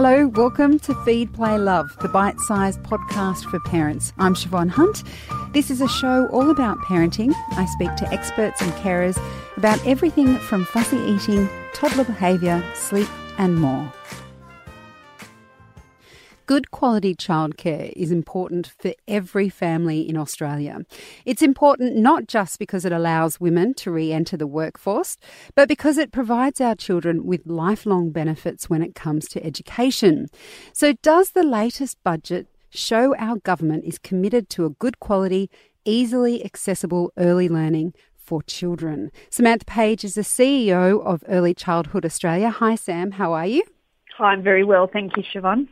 Hello, welcome to Feed, Play, Love, the bite sized podcast for parents. I'm Siobhan Hunt. This is a show all about parenting. I speak to experts and carers about everything from fussy eating, toddler behaviour, sleep, and more. Good quality childcare is important for every family in Australia. It's important not just because it allows women to re enter the workforce, but because it provides our children with lifelong benefits when it comes to education. So, does the latest budget show our government is committed to a good quality, easily accessible early learning for children? Samantha Page is the CEO of Early Childhood Australia. Hi, Sam. How are you? Hi, I'm very well. Thank you, Siobhan.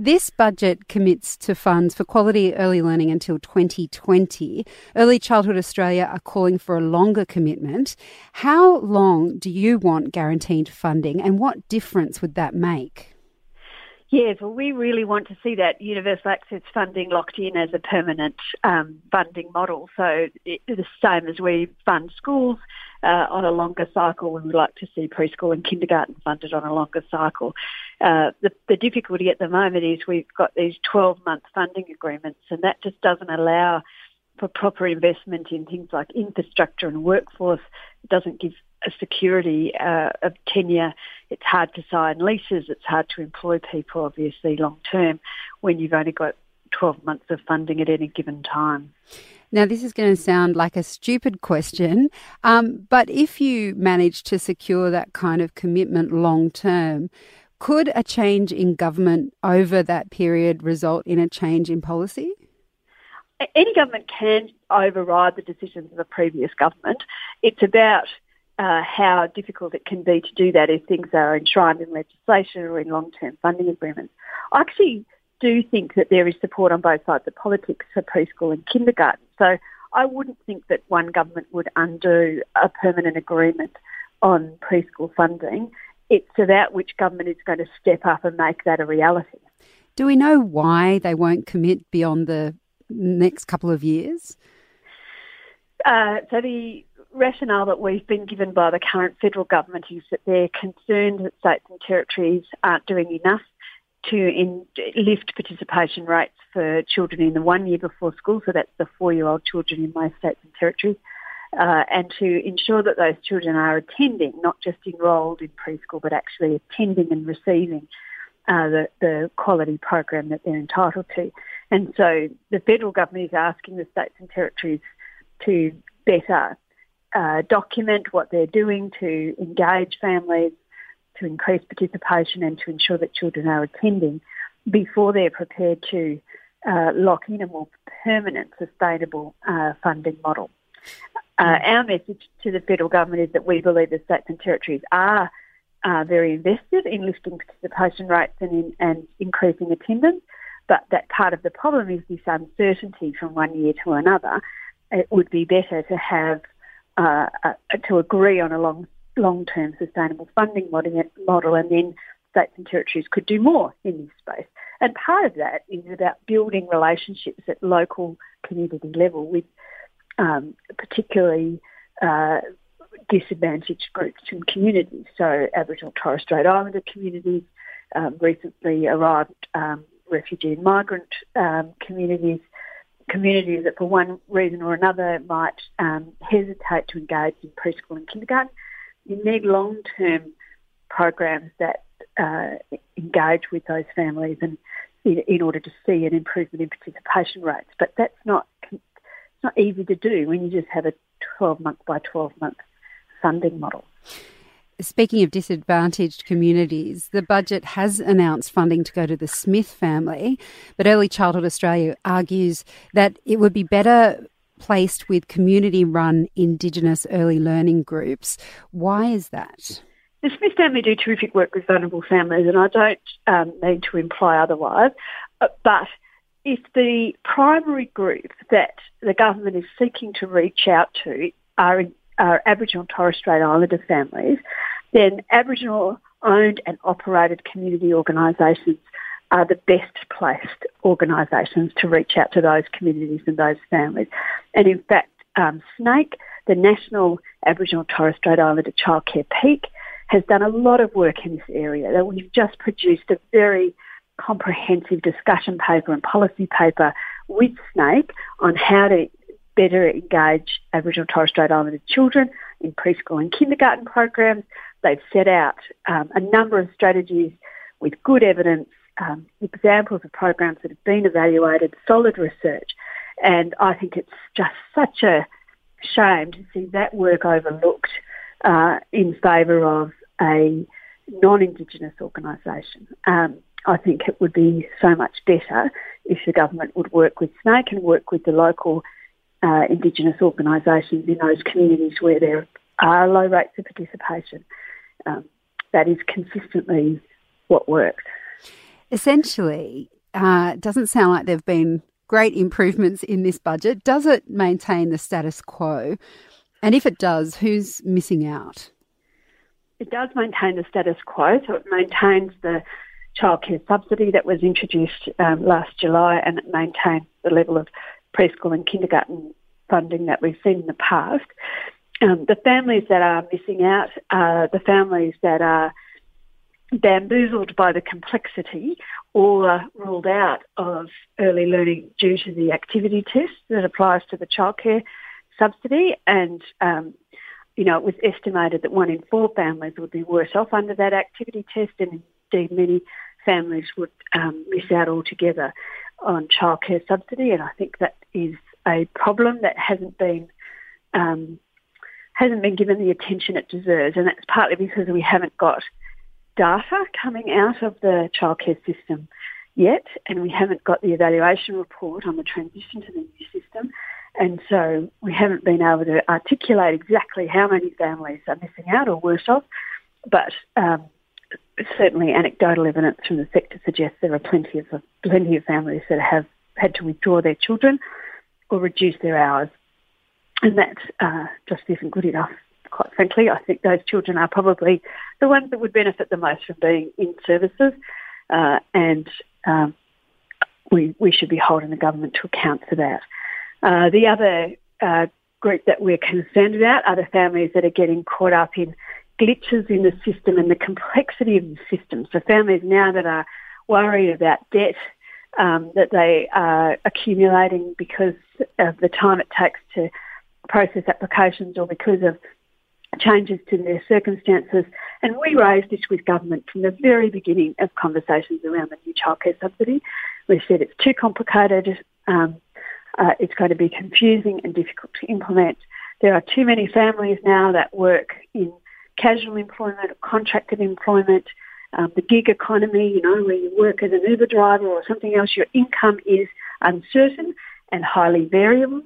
This budget commits to funds for quality early learning until 2020. Early Childhood Australia are calling for a longer commitment. How long do you want guaranteed funding and what difference would that make? Yes, well, we really want to see that universal access funding locked in as a permanent um, funding model. So it's the same as we fund schools uh, on a longer cycle. We would like to see preschool and kindergarten funded on a longer cycle. Uh, the, the difficulty at the moment is we've got these 12 month funding agreements, and that just doesn't allow for proper investment in things like infrastructure and workforce. It doesn't give a security uh, of tenure. It's hard to sign leases. It's hard to employ people, obviously, long term when you've only got 12 months of funding at any given time. Now, this is going to sound like a stupid question, um, but if you manage to secure that kind of commitment long term, could a change in government over that period result in a change in policy? Any government can override the decisions of a previous government. It's about uh, how difficult it can be to do that if things are enshrined in legislation or in long-term funding agreements. I actually do think that there is support on both sides of politics for preschool and kindergarten. So I wouldn't think that one government would undo a permanent agreement on preschool funding. It's about which government is going to step up and make that a reality. Do we know why they won't commit beyond the next couple of years? Uh, so the rationale that we've been given by the current federal government is that they're concerned that states and territories aren't doing enough to in, lift participation rates for children in the one year before school, so that's the four-year-old children in most states and territories, uh, and to ensure that those children are attending, not just enrolled in preschool, but actually attending and receiving uh, the, the quality program that they're entitled to. And so the federal government is asking the states and territories to better uh, document what they're doing to engage families, to increase participation and to ensure that children are attending before they're prepared to uh, lock in a more permanent, sustainable uh, funding model. Uh, our message to the federal government is that we believe the states and territories are uh, very invested in lifting participation rates and, in, and increasing attendance, but that part of the problem is this uncertainty from one year to another. It would be better to have uh, uh, to agree on a long long-term sustainable funding model, and then states and territories could do more in this space. And part of that is about building relationships at local community level with um, particularly uh, disadvantaged groups and communities. So Aboriginal Torres Strait Islander communities, um, recently arrived um, refugee and migrant um, communities, communities that for one reason or another might um, hesitate to engage in preschool and kindergarten you need long-term programs that uh, engage with those families and in, in, order to see an improvement in participation rates. But that's not it's not easy to do when you just have a 12 month by 12 month funding model. Speaking of disadvantaged communities, the budget has announced funding to go to the Smith family, but Early Childhood Australia argues that it would be better placed with community run Indigenous early learning groups. Why is that? The Smith family do terrific work with vulnerable families, and I don't um, need to imply otherwise. Uh, but if the primary group that the government is seeking to reach out to are, are Aboriginal and Torres Strait Islander families, then Aboriginal owned and operated community organisations are the best placed organisations to reach out to those communities and those families. And in fact, um, SNAICC, the National Aboriginal Torres Strait Islander Childcare Peak, has done a lot of work in this area. We've just produced a very comprehensive discussion paper and policy paper with SNAICC on how to better engage Aboriginal Torres Strait Islander children in preschool and kindergarten programs. They've set out um, a number of strategies with good evidence, um, examples of programs that have been evaluated, solid research. And I think it's just such a shame to see that work overlooked uh, in favour of a non-Indigenous organisation. Um, I think it would be so much better if the government would work with SNAICC and work with the local uh, Indigenous organisations in those communities where there are low rates of participation. Um, that is consistently what works. Essentially, uh, it doesn't sound like there have been great improvements in this budget. Does it maintain the status quo? And if it does, who's missing out? It does maintain the status quo, so it maintains the childcare subsidy that was introduced um, last July and it maintains the level of preschool and kindergarten funding that we've seen in the past. Um, the families that are missing out are the families that are bamboozled by the complexity or are ruled out of early learning due to the activity test that applies to the childcare subsidy. And, um, you know, it was estimated that one in four families would be worse off under that activity test, and indeed many families would um, miss out altogether on childcare subsidy. And I think that is a problem that hasn't been um, hasn't been given the attention it deserves, and that's partly because we haven't got data coming out of the childcare system yet, and we haven't got the evaluation report on the transition to the new system. And so we haven't been able to articulate exactly how many families are missing out or worse off. But um, certainly anecdotal evidence from the sector suggests there are plenty of plenty of families that have had to withdraw their children or reduce their hours and that uh, just isn't good enough. Quite frankly, I think those children are probably the ones that would benefit the most from being in services, uh, and um, we we should be holding the government to account for that. Uh, the other uh, group that we're concerned about are the families that are getting caught up in glitches in the system and the complexity of the system. So families now that are worried about debt um, that they are accumulating because of the time it takes to process applications or because of changes to their circumstances. And we raised this with government from the very beginning of conversations around the new childcare subsidy. We said it's too complicated, um, uh, it's going to be confusing and difficult to implement. There are too many families now that work in casual employment or contracted employment. Um, the gig economy, you know, where you work as an Uber driver or something else, your income is uncertain and highly variable.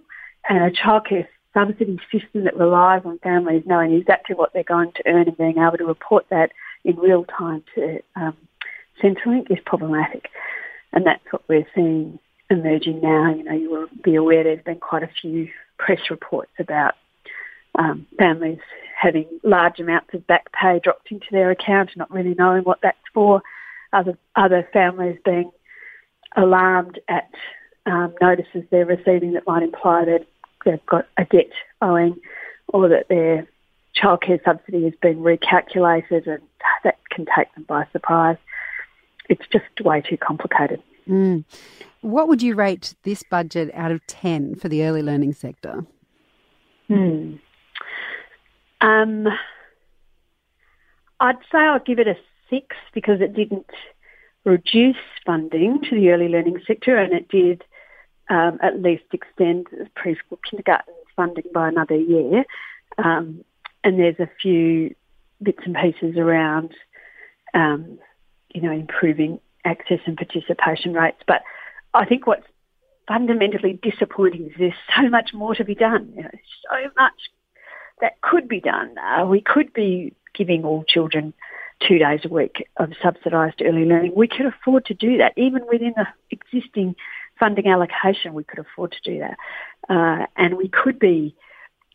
And a childcare subsidy system that relies on families knowing exactly what they're going to earn and being able to report that in real time to um, Centrelink is problematic. And that's what we're seeing emerging now. You know, you will be aware there's been quite a few press reports about um, families having large amounts of back pay dropped into their account, and not really knowing what that's for. Other other families being alarmed at um, notices they're receiving that might imply that they've got a debt owing or that their childcare subsidy has been recalculated and that can take them by surprise. It's just way too complicated. Mm. What would you rate this budget out of 10 for the early learning sector? Hmm. Um, I'd say I'll give it a six because it didn't reduce funding to the early learning sector and it did um, at least extend preschool kindergarten funding by another year. Um, and there's a few bits and pieces around, um, you know, improving access and participation rates. But I think what's fundamentally disappointing is there's so much more to be done. You know, so much that could be done. Uh, we could be giving all children two days a week of subsidised early learning. We could afford to do that, even within the existing funding allocation, we could afford to do that. Uh, and we could be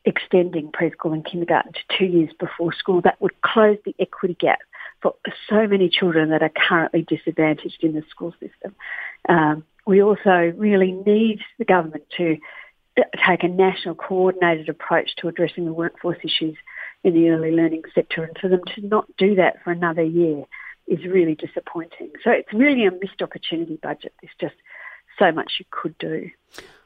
extending preschool and kindergarten to two years before school. That would close the equity gap for so many children that are currently disadvantaged in the school system. Um, we also really need the government to take a national coordinated approach to addressing the workforce issues in the early learning sector, and for them to not do that for another year is really disappointing. So it's really a missed opportunity budget. There's just so much you could do.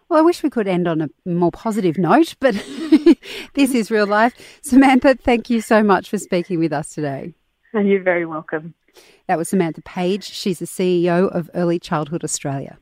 Well, I wish we could end on a more positive note, but this is real life. Samantha, thank you so much for speaking with us today. And you're very welcome. That was Samantha Page. She's the CEO of Early Childhood Australia.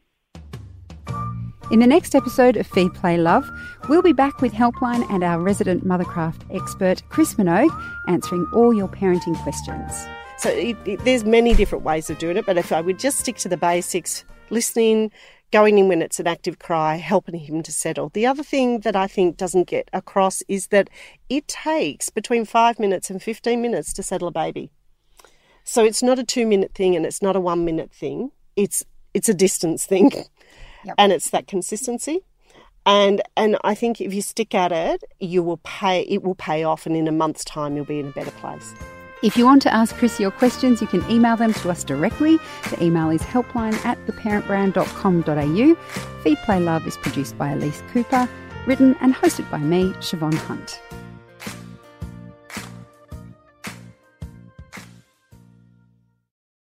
In the next episode of Feed Play Love, we'll be back with Helpline and our resident Mothercraft expert, Chris Minogue, answering all your parenting questions. So it, it, there's many different ways of doing it, but if I would just stick to the basics, listening, going in when it's an active cry, helping him to settle. The other thing that I think doesn't get across is that it takes between five minutes and 15 minutes to settle a baby. So it's not a two minute thing and it's not a one minute thing. It's it's a distance thing. Yep. And it's that consistency. And and I think if you stick at it, you will pay it will pay off and in a month's time you'll be in a better place. If you want to ask Chris your questions, you can email them to us directly. The email is helpline at theparentbrand.com.au. Feed Play Love is produced by Elise Cooper, written and hosted by me, Siobhan Hunt.